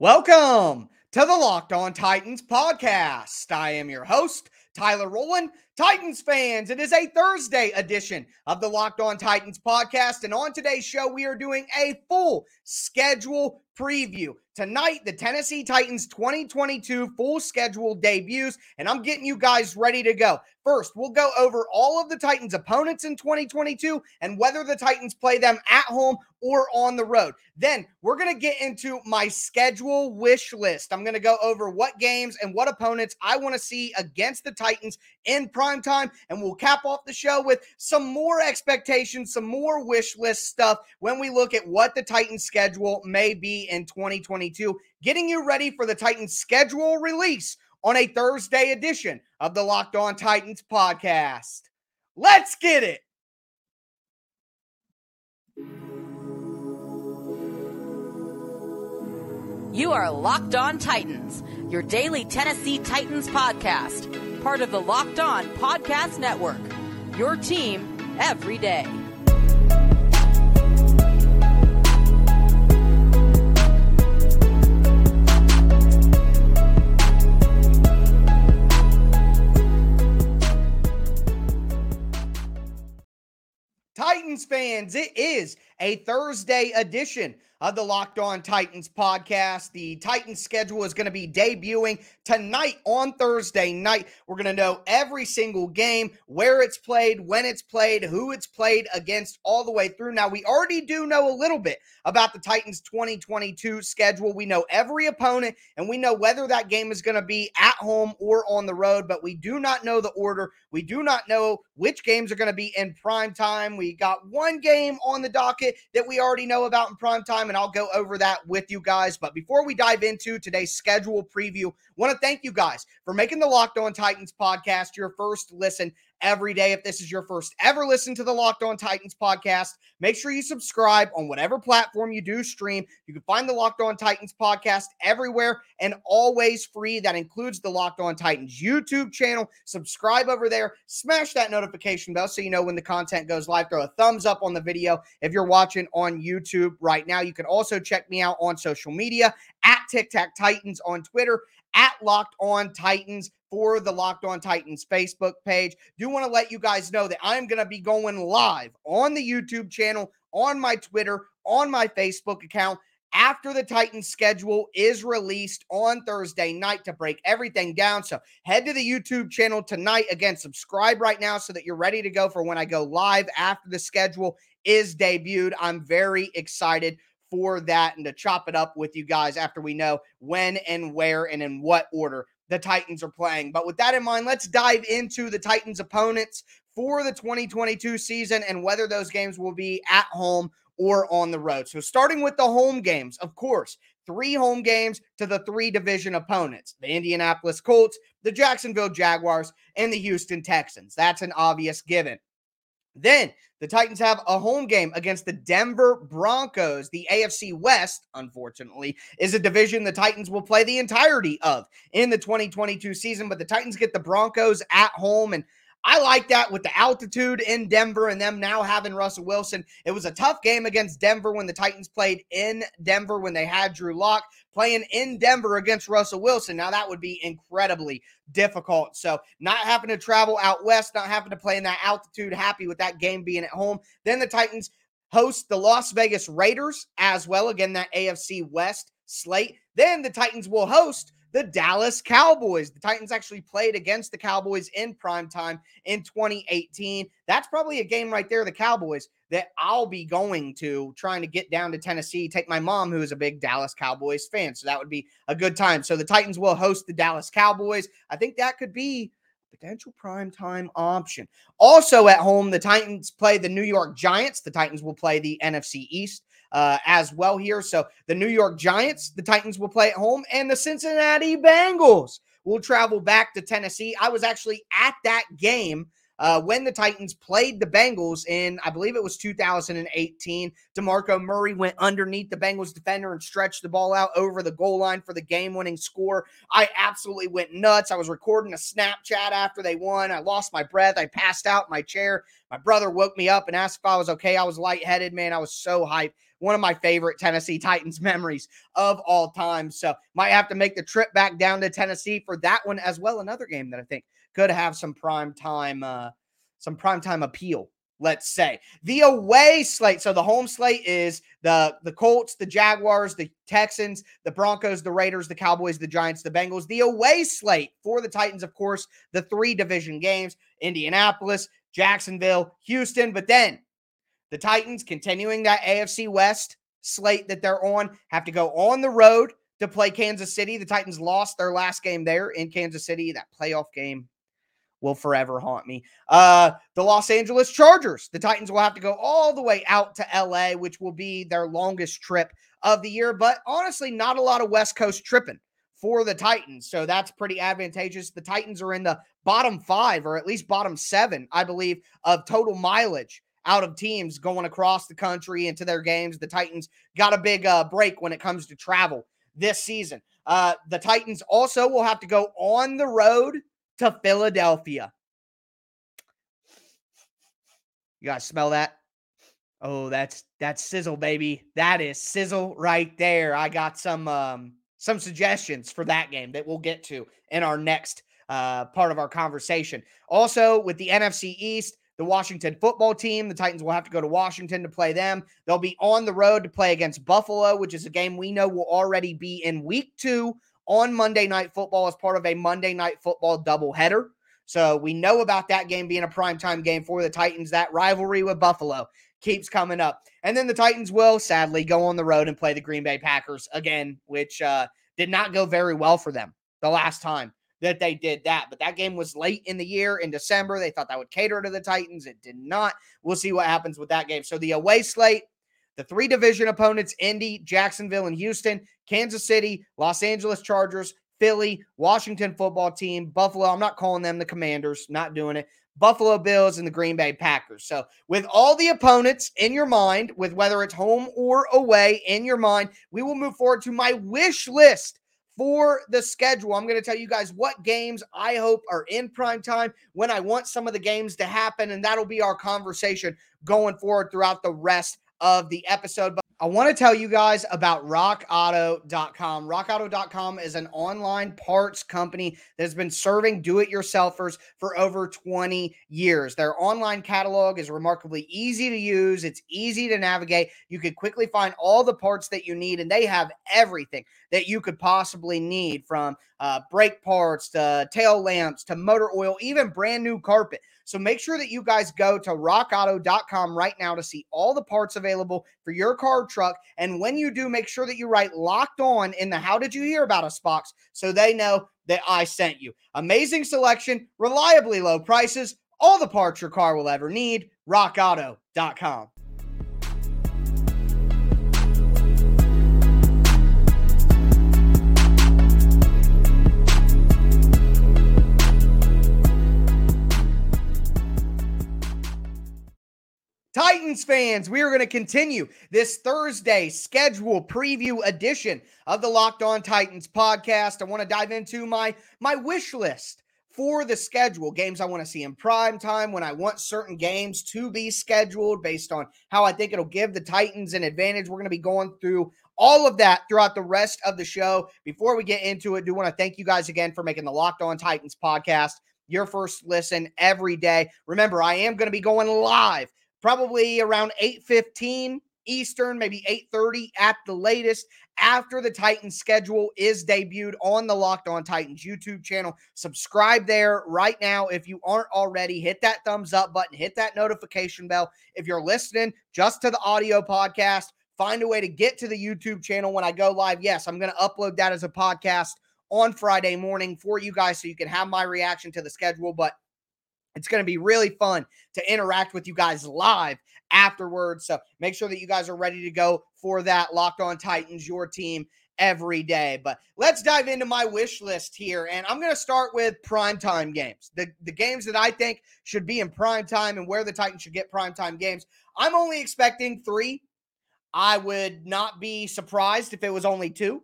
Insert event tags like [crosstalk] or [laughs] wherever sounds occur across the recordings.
Welcome to the Locked On Titans podcast. I am your host, Tyler Rowland. Titans fans, it is a Thursday edition of the Locked On Titans podcast. And on today's show, we are doing a full schedule preview. Tonight, the Tennessee Titans 2022 full schedule debuts, and I'm getting you guys ready to go. First, we'll go over all of the Titans' opponents in 2022 and whether the Titans play them at home or on the road. Then we're going to get into my schedule wish list. I'm going to go over what games and what opponents I want to see against the Titans in prime time. And we'll cap off the show with some more expectations, some more wish list stuff when we look at what the Titans schedule may be in 2022, getting you ready for the Titans schedule release on a Thursday edition of the Locked On Titans podcast. Let's get it. You are Locked On Titans, your daily Tennessee Titans podcast, part of the Locked On Podcast Network. Your team every day. Titans fans, it is a Thursday edition of the Locked On Titans podcast. The Titans schedule is going to be debuting tonight on Thursday night. We're going to know every single game, where it's played, when it's played, who it's played against, all the way through. Now, we already do know a little bit about the Titans 2022 schedule. We know every opponent and we know whether that game is going to be at home or on the road, but we do not know the order. We do not know which games are going to be in prime time. We got one game on the docket that we already know about in prime time and I'll go over that with you guys. But before we dive into today's schedule preview, want to thank you guys for making the Locked On Titans podcast your first listen every day. If this is your first ever listen to the Locked On Titans podcast, make sure you subscribe on whatever platform you do stream. You can find the Locked On Titans podcast everywhere and always free. That includes the Locked On Titans YouTube channel. Subscribe over there, smash that notification bell so you know when the content goes live. Throw a thumbs up on the video if you're watching on YouTube right now. You can also check me out on social media at Tic Tac Titans on Twitter at Locked On Titans for the Locked On Titans Facebook page. Do want to let you guys know that I'm going to be going live on the YouTube channel, on my Twitter, on my Facebook account after the Titans schedule is released on Thursday night to break everything down. So head to the YouTube channel tonight. Again, subscribe right now so that you're ready to go for when I go live after the schedule is debuted. I'm very excited for that and to chop it up with you guys after we know when and where and in what order the Titans are playing. But with that in mind, let's dive into the Titans' opponents for the 2022 season and whether those games will be at home or on the road. So, starting with the home games, of course, three home games to the three division opponents the Indianapolis Colts, the Jacksonville Jaguars, and the Houston Texans. That's an obvious given. Then the Titans have a home game against the Denver Broncos. The AFC West, unfortunately, is a division the Titans will play the entirety of in the 2022 season. But the Titans get the Broncos at home. And I like that with the altitude in Denver and them now having Russell Wilson. It was a tough game against Denver when the Titans played in Denver when they had Drew Lock playing in Denver against Russell Wilson. Now that would be incredibly difficult. So not having to travel out west, not having to play in that altitude, happy with that game being at home. Then the Titans host the Las Vegas Raiders as well. Again, that AFC West slate. Then the Titans will host the Dallas Cowboys. The Titans actually played against the Cowboys in prime time in 2018. That's probably a game right there, the Cowboys, that I'll be going to trying to get down to Tennessee, take my mom, who is a big Dallas Cowboys fan. So that would be a good time. So the Titans will host the Dallas Cowboys. I think that could be potential prime time option. Also at home, the Titans play the New York Giants. The Titans will play the NFC East uh, as well here. So the New York Giants, the Titans will play at home, and the Cincinnati Bengals will travel back to Tennessee. I was actually at that game uh, when the Titans played the Bengals in, I believe it was 2018. DeMarco Murray went underneath the Bengals defender and stretched the ball out over the goal line for the game winning score. I absolutely went nuts. I was recording a Snapchat after they won. I lost my breath. I passed out in my chair. My brother woke me up and asked if I was okay. I was lightheaded, man. I was so hyped one of my favorite Tennessee Titans [laughs] memories of all time. So might have to make the trip back down to Tennessee for that one as well. Another game that I think could have some prime time, uh, some prime time appeal let's say. The away slate. So the home slate is the the Colts, the Jaguars, the Texans, the Broncos, the Raiders, the Cowboys, the Giants, the Bengals. The away slate for the Titans, of course, the three division games: Indianapolis, Jacksonville, Houston. But then the Titans, continuing that AFC West slate that they're on, have to go on the road to play Kansas City. The Titans lost their last game there in Kansas City, that playoff game will forever haunt me. Uh, the Los Angeles Chargers. The Titans will have to go all the way out to LA, which will be their longest trip of the year. But honestly, not a lot of West Coast tripping for the Titans. So that's pretty advantageous. The Titans are in the bottom five, or at least bottom seven, I believe, of total mileage out of teams going across the country into their games. The Titans got a big uh, break when it comes to travel this season. Uh, the Titans also will have to go on the road to Philadelphia. You guys smell that? Oh, that's that's sizzle, baby. That is sizzle right there. I got some um some suggestions for that game that we'll get to in our next uh part of our conversation. Also, with the NFC East, the Washington football team, the Titans will have to go to Washington to play them. They'll be on the road to play against Buffalo, which is a game we know will already be in week 2 on Monday Night Football as part of a Monday Night Football doubleheader. So we know about that game being a primetime game for the Titans. That rivalry with Buffalo keeps coming up. And then the Titans will sadly go on the road and play the Green Bay Packers again, which uh, did not go very well for them the last time that they did that. But that game was late in the year in December. They thought that would cater to the Titans. It did not. We'll see what happens with that game. So the away slate the three division opponents Indy, Jacksonville, and Houston, Kansas City, Los Angeles Chargers, Philly, Washington football team, Buffalo. I'm not calling them the Commanders, not doing it. Buffalo Bills and the Green Bay Packers. So, with all the opponents in your mind, with whether it's home or away in your mind, we will move forward to my wish list for the schedule. I'm going to tell you guys what games I hope are in prime time when I want some of the games to happen. And that'll be our conversation going forward throughout the rest of the episode. I want to tell you guys about rockauto.com. Rockauto.com is an online parts company that has been serving do it yourselfers for over 20 years. Their online catalog is remarkably easy to use, it's easy to navigate. You can quickly find all the parts that you need, and they have everything that you could possibly need from uh, brake parts to tail lamps to motor oil, even brand new carpet. So make sure that you guys go to rockauto.com right now to see all the parts available for your car truck. And when you do, make sure that you write locked on in the how did you hear about us box so they know that I sent you. Amazing selection, reliably low prices, all the parts your car will ever need. rockauto.com. Titans fans, we are going to continue this Thursday schedule preview edition of the Locked On Titans podcast. I want to dive into my my wish list for the schedule games I want to see in prime time when I want certain games to be scheduled based on how I think it'll give the Titans an advantage. We're going to be going through all of that throughout the rest of the show. Before we get into it, I do want to thank you guys again for making the Locked On Titans podcast your first listen every day. Remember, I am going to be going live probably around 8:15 Eastern, maybe 8:30 at the latest after the Titans schedule is debuted on the Locked On Titans YouTube channel. Subscribe there right now if you aren't already. Hit that thumbs up button, hit that notification bell. If you're listening just to the audio podcast, find a way to get to the YouTube channel when I go live. Yes, I'm going to upload that as a podcast on Friday morning for you guys so you can have my reaction to the schedule, but it's going to be really fun to interact with you guys live afterwards. So make sure that you guys are ready to go for that. Locked on Titans, your team every day. But let's dive into my wish list here. And I'm going to start with primetime games. The, the games that I think should be in prime time and where the Titans should get primetime games. I'm only expecting three. I would not be surprised if it was only two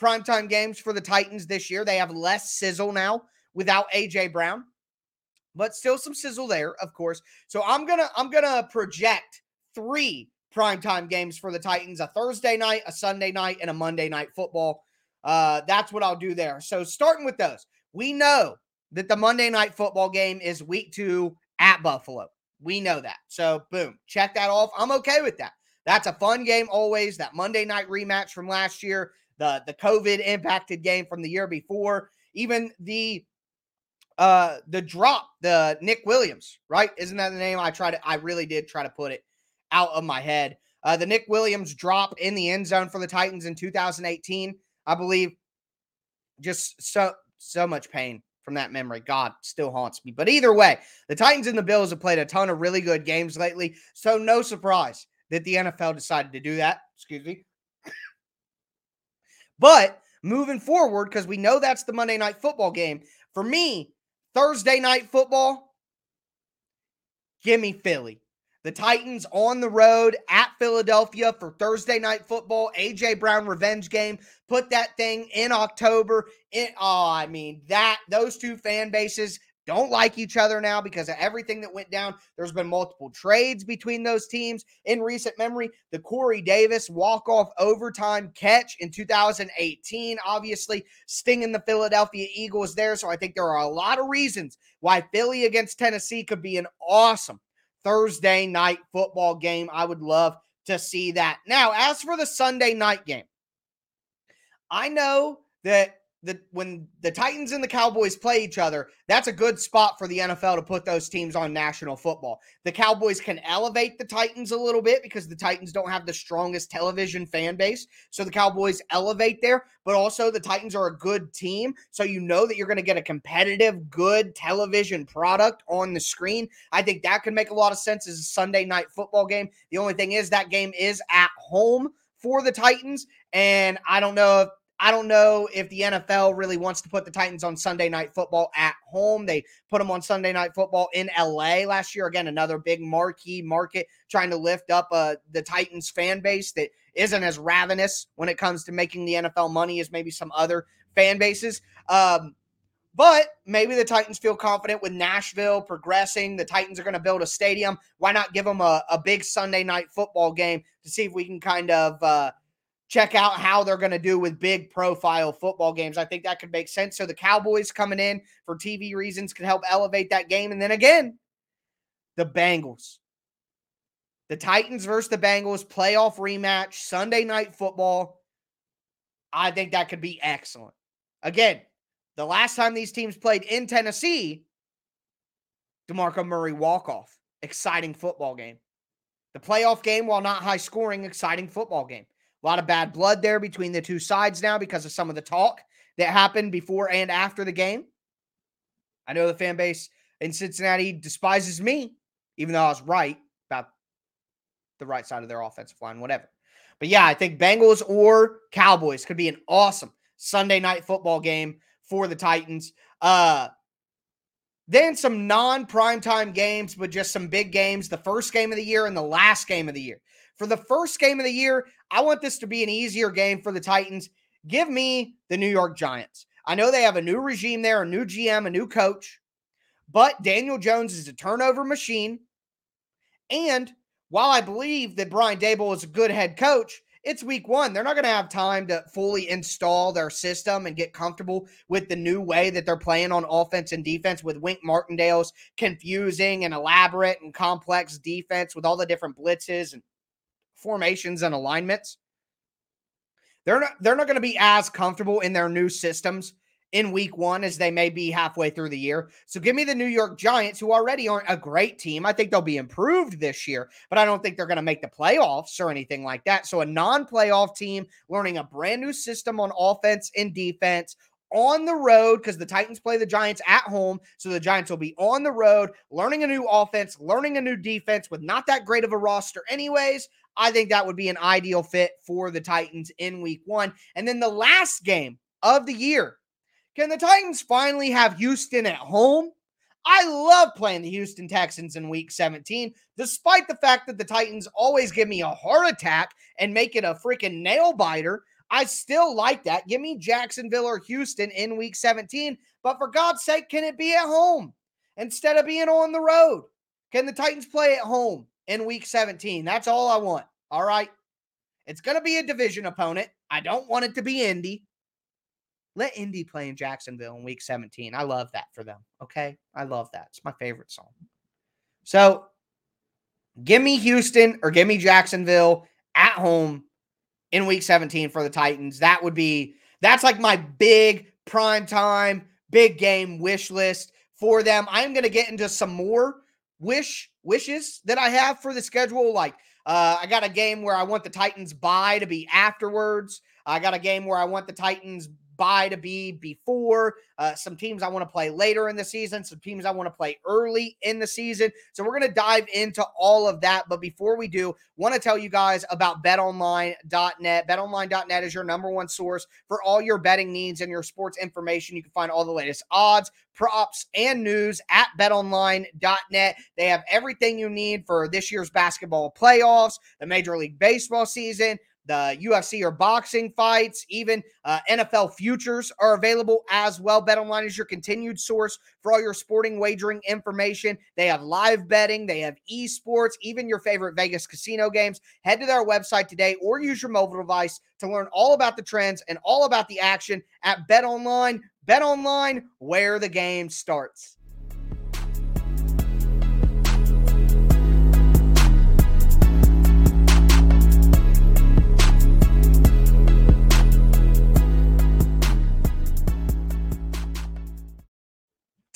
primetime games for the Titans this year. They have less sizzle now without AJ Brown but still some sizzle there, of course. So I'm gonna I'm gonna project three primetime games for the Titans a Thursday night, a Sunday night, and a Monday night football. Uh, that's what I'll do there. So, starting with those, we know that the Monday night football game is week two at Buffalo. We know that. So, boom, check that off. I'm okay with that. That's a fun game always. That Monday night rematch from last year, the the COVID impacted game from the year before, even the uh the drop, the Nick Williams, right? Isn't that the name? I tried to I really did try to put it out of my head. Uh the Nick Williams drop in the end zone for the Titans in 2018, I believe. Just so so much pain from that memory. God still haunts me. But either way, the Titans and the Bills have played a ton of really good games lately. So no surprise that the NFL decided to do that. Excuse me. but moving forward, because we know that's the Monday night football game, for me, Thursday night football, give me Philly. The Titans on the road at Philadelphia for Thursday night football, AJ Brown revenge game. Put that thing in October. It, oh, I mean, that those two fan bases don't like each other now because of everything that went down. There's been multiple trades between those teams in recent memory. The Corey Davis walk off overtime catch in 2018, obviously stinging the Philadelphia Eagles there. So I think there are a lot of reasons why Philly against Tennessee could be an awesome Thursday night football game. I would love to see that. Now, as for the Sunday night game, I know that the when the Titans and the Cowboys play each other, that's a good spot for the NFL to put those teams on national football. The Cowboys can elevate the Titans a little bit because the Titans don't have the strongest television fan base. So the Cowboys elevate there, but also the Titans are a good team. So you know that you're going to get a competitive, good television product on the screen. I think that could make a lot of sense as a Sunday night football game. The only thing is that game is at home for the Titans. And I don't know if I don't know if the NFL really wants to put the Titans on Sunday night football at home. They put them on Sunday night football in LA last year. Again, another big marquee market trying to lift up uh, the Titans fan base that isn't as ravenous when it comes to making the NFL money as maybe some other fan bases. Um, but maybe the Titans feel confident with Nashville progressing. The Titans are going to build a stadium. Why not give them a, a big Sunday night football game to see if we can kind of uh, check out how they're going to do with big profile football games. I think that could make sense. So the Cowboys coming in for TV reasons could help elevate that game. And then again, the Bengals. The Titans versus the Bengals playoff rematch, Sunday night football. I think that could be excellent. Again, the last time these teams played in Tennessee, DeMarco Murray walk off. Exciting football game. The playoff game, while not high scoring, exciting football game. A lot of bad blood there between the two sides now because of some of the talk that happened before and after the game. I know the fan base in Cincinnati despises me, even though I was right about the right side of their offensive line, whatever. But yeah, I think Bengals or Cowboys could be an awesome Sunday night football game for the Titans. Uh then some non-primetime games, but just some big games. The first game of the year and the last game of the year. For the first game of the year, I want this to be an easier game for the Titans. Give me the New York Giants. I know they have a new regime there, a new GM, a new coach, but Daniel Jones is a turnover machine. And while I believe that Brian Daboll is a good head coach, it's week one. They're not going to have time to fully install their system and get comfortable with the new way that they're playing on offense and defense with Wink Martindale's confusing and elaborate and complex defense with all the different blitzes and formations and alignments. They're not they're not going to be as comfortable in their new systems in week 1 as they may be halfway through the year. So give me the New York Giants who already aren't a great team. I think they'll be improved this year, but I don't think they're going to make the playoffs or anything like that. So a non-playoff team learning a brand new system on offense and defense on the road because the Titans play the Giants at home. So the Giants will be on the road, learning a new offense, learning a new defense with not that great of a roster, anyways. I think that would be an ideal fit for the Titans in week one. And then the last game of the year. Can the Titans finally have Houston at home? I love playing the Houston Texans in week 17, despite the fact that the Titans always give me a heart attack and make it a freaking nail biter. I still like that. Give me Jacksonville or Houston in week 17. But for God's sake, can it be at home instead of being on the road? Can the Titans play at home? In week 17. That's all I want. All right. It's going to be a division opponent. I don't want it to be Indy. Let Indy play in Jacksonville in week 17. I love that for them. Okay. I love that. It's my favorite song. So give me Houston or give me Jacksonville at home in week 17 for the Titans. That would be, that's like my big prime time, big game wish list for them. I'm going to get into some more wish wishes that I have for the schedule. Like, uh, I got a game where I want the Titans bye to be afterwards. I got a game where I want the Titans bye to be before. Uh, some teams I want to play later in the season, some teams I want to play early in the season. So we're going to dive into all of that. But before we do, want to tell you guys about betonline.net. Betonline.net is your number one source for all your betting needs and your sports information. You can find all the latest odds, props, and news at betonline.net. They have everything you need for this year's basketball playoffs, the Major League Baseball season, the UFC or boxing fights, even uh, NFL futures are available as well. BetOnline is your continued source for all your sporting wagering information. They have live betting, they have esports, even your favorite Vegas casino games. Head to their website today or use your mobile device to learn all about the trends and all about the action at BetOnline. BetOnline, where the game starts.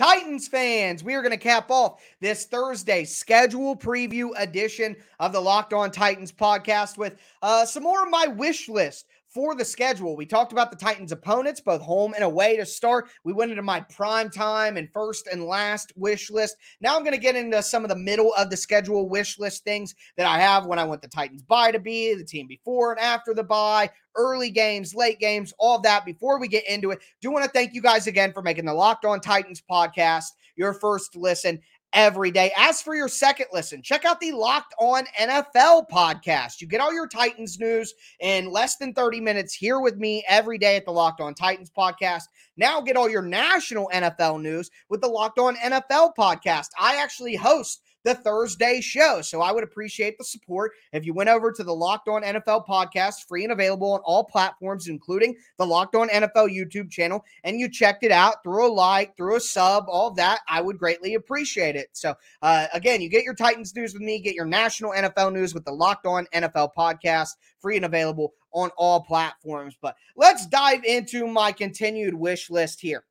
Titans fans, we are going to cap off this Thursday schedule preview edition of the Locked On Titans podcast with uh, some more of my wish list for the schedule. We talked about the Titans' opponents, both home and away to start. We went into my prime time and first and last wish list. Now I'm going to get into some of the middle of the schedule wish list things that I have when I want the Titans bye to be, the team before and after the bye, early games, late games, all of that. Before we get into it, do want to thank you guys again for making the Locked On Titans podcast your first listen every day. As for your second listen, check out the Locked On NFL podcast. You get all your Titans news in less than 30 minutes here with me every day at the Locked On Titans podcast. Now get all your national NFL news with the Locked On NFL podcast. I actually host the Thursday show. So I would appreciate the support if you went over to the Locked On NFL podcast, free and available on all platforms, including the Locked On NFL YouTube channel, and you checked it out through a like, through a sub, all that. I would greatly appreciate it. So uh, again, you get your Titans news with me, get your national NFL news with the Locked On NFL podcast, free and available on all platforms. But let's dive into my continued wish list here.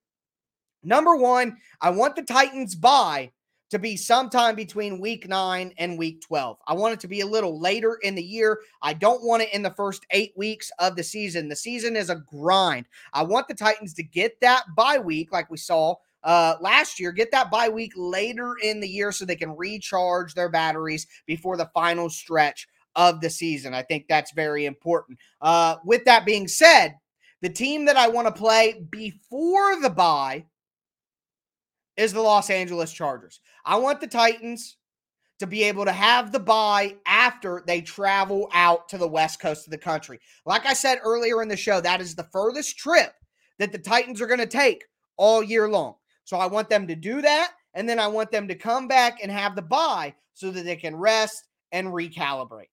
Number one, I want the Titans bye to be sometime between week nine and week 12. I want it to be a little later in the year. I don't want it in the first eight weeks of the season. The season is a grind. I want the Titans to get that bye week, like we saw uh, last year, get that bye week later in the year so they can recharge their batteries before the final stretch of the season. I think that's very important. Uh, with that being said, the team that I want to play before the bye is the Los Angeles Chargers. I want the Titans to be able to have the bye after they travel out to the west coast of the country. Like I said earlier in the show, that is the furthest trip that the Titans are going to take all year long. So I want them to do that. And then I want them to come back and have the bye so that they can rest and recalibrate.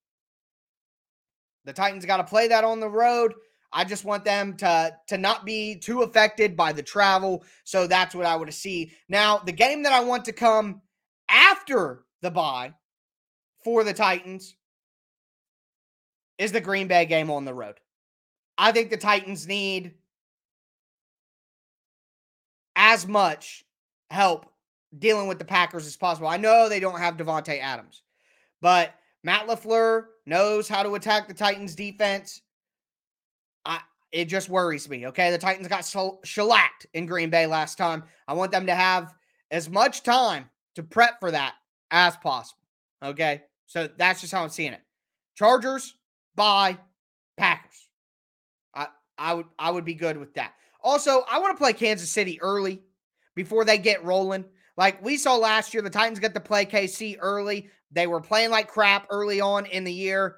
The Titans got to play that on the road. I just want them to to not be too affected by the travel. So that's what I would see. Now, the game that I want to come after the bye for the Titans is the Green Bay game on the road. I think the Titans need as much help dealing with the Packers as possible. I know they don't have Davante Adams, but Matt LaFleur knows how to attack the Titans defense. It just worries me. Okay, the Titans got shellacked in Green Bay last time. I want them to have as much time to prep for that as possible. Okay, so that's just how I'm seeing it. Chargers, bye Packers. I I would I would be good with that. Also, I want to play Kansas City early before they get rolling. Like we saw last year, the Titans got to play KC early. They were playing like crap early on in the year.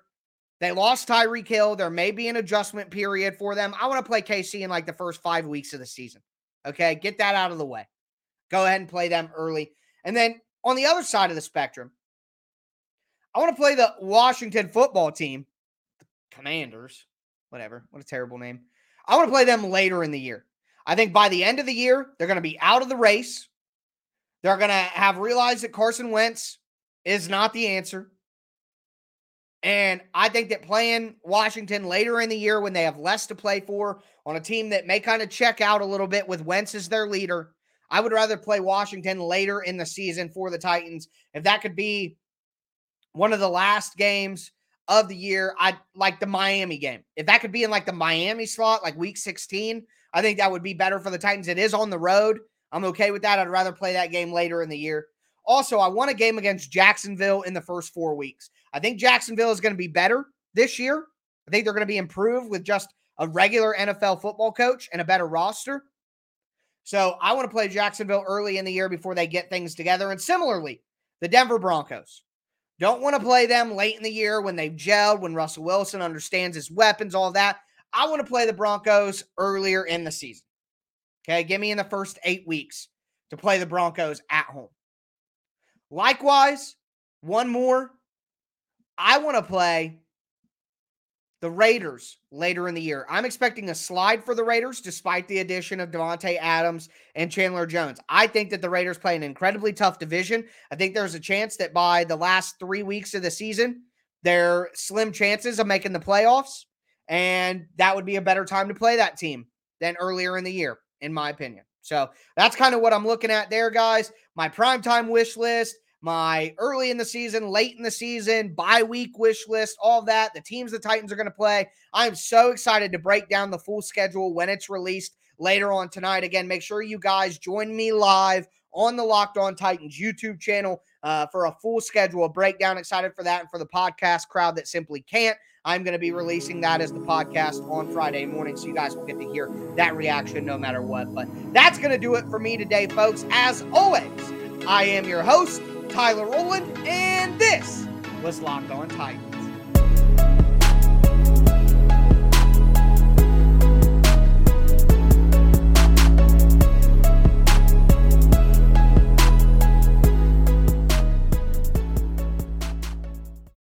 They lost Tyreek Hill. There may be an adjustment period for them. I want to play KC in like the first five weeks of the season. Okay. Get that out of the way. Go ahead and play them early. And then on the other side of the spectrum, I want to play the Washington football team, the Commanders, whatever. What a terrible name. I want to play them later in the year. I think by the end of the year, they're going to be out of the race. They're going to have realized that Carson Wentz is not the answer. And I think that playing Washington later in the year when they have less to play for on a team that may kind of check out a little bit with Wentz as their leader, I would rather play Washington later in the season for the Titans. If that could be one of the last games of the year, I like the Miami game. If that could be in like the Miami slot, like week 16, I think that would be better for the Titans. It is on the road. I'm okay with that. I'd rather play that game later in the year. Also, I won a game against Jacksonville in the first four weeks. I think Jacksonville is going to be better this year. I think they're going to be improved with just a regular NFL football coach and a better roster. So I want to play Jacksonville early in the year before they get things together. And similarly, the Denver Broncos. Don't want to play them late in the year when they've gelled, when Russell Wilson understands his weapons, all that. I want to play the Broncos earlier in the season. Okay, give me in the first eight weeks to play the Broncos at home. Likewise, one more. I want to play the Raiders later in the year. I'm expecting a slide for the Raiders despite the addition of Davante Adams and Chandler Jones. I think that the Raiders play an incredibly tough division. I think there's a chance that by the last three weeks of the season, they're slim chances of making the playoffs. And that would be a better time to play that team than earlier in the year, in my opinion. So that's kind of what I'm looking at there, guys. My primetime wish list, my early in the season, late in the season, bye week wish list, all that, the teams the Titans are going to play. I'm so excited to break down the full schedule when it's released later on tonight. Again, make sure you guys join me live on the Locked On Titans YouTube channel uh, for a full schedule, a breakdown. Excited for that and for the podcast crowd that simply can't. I'm going to be releasing that as the podcast on Friday morning, so you guys will get to hear that reaction no matter what. But that's going to do it for me today, folks. As always, I am your host, Tyler Rowland, and this was Locked On Titans.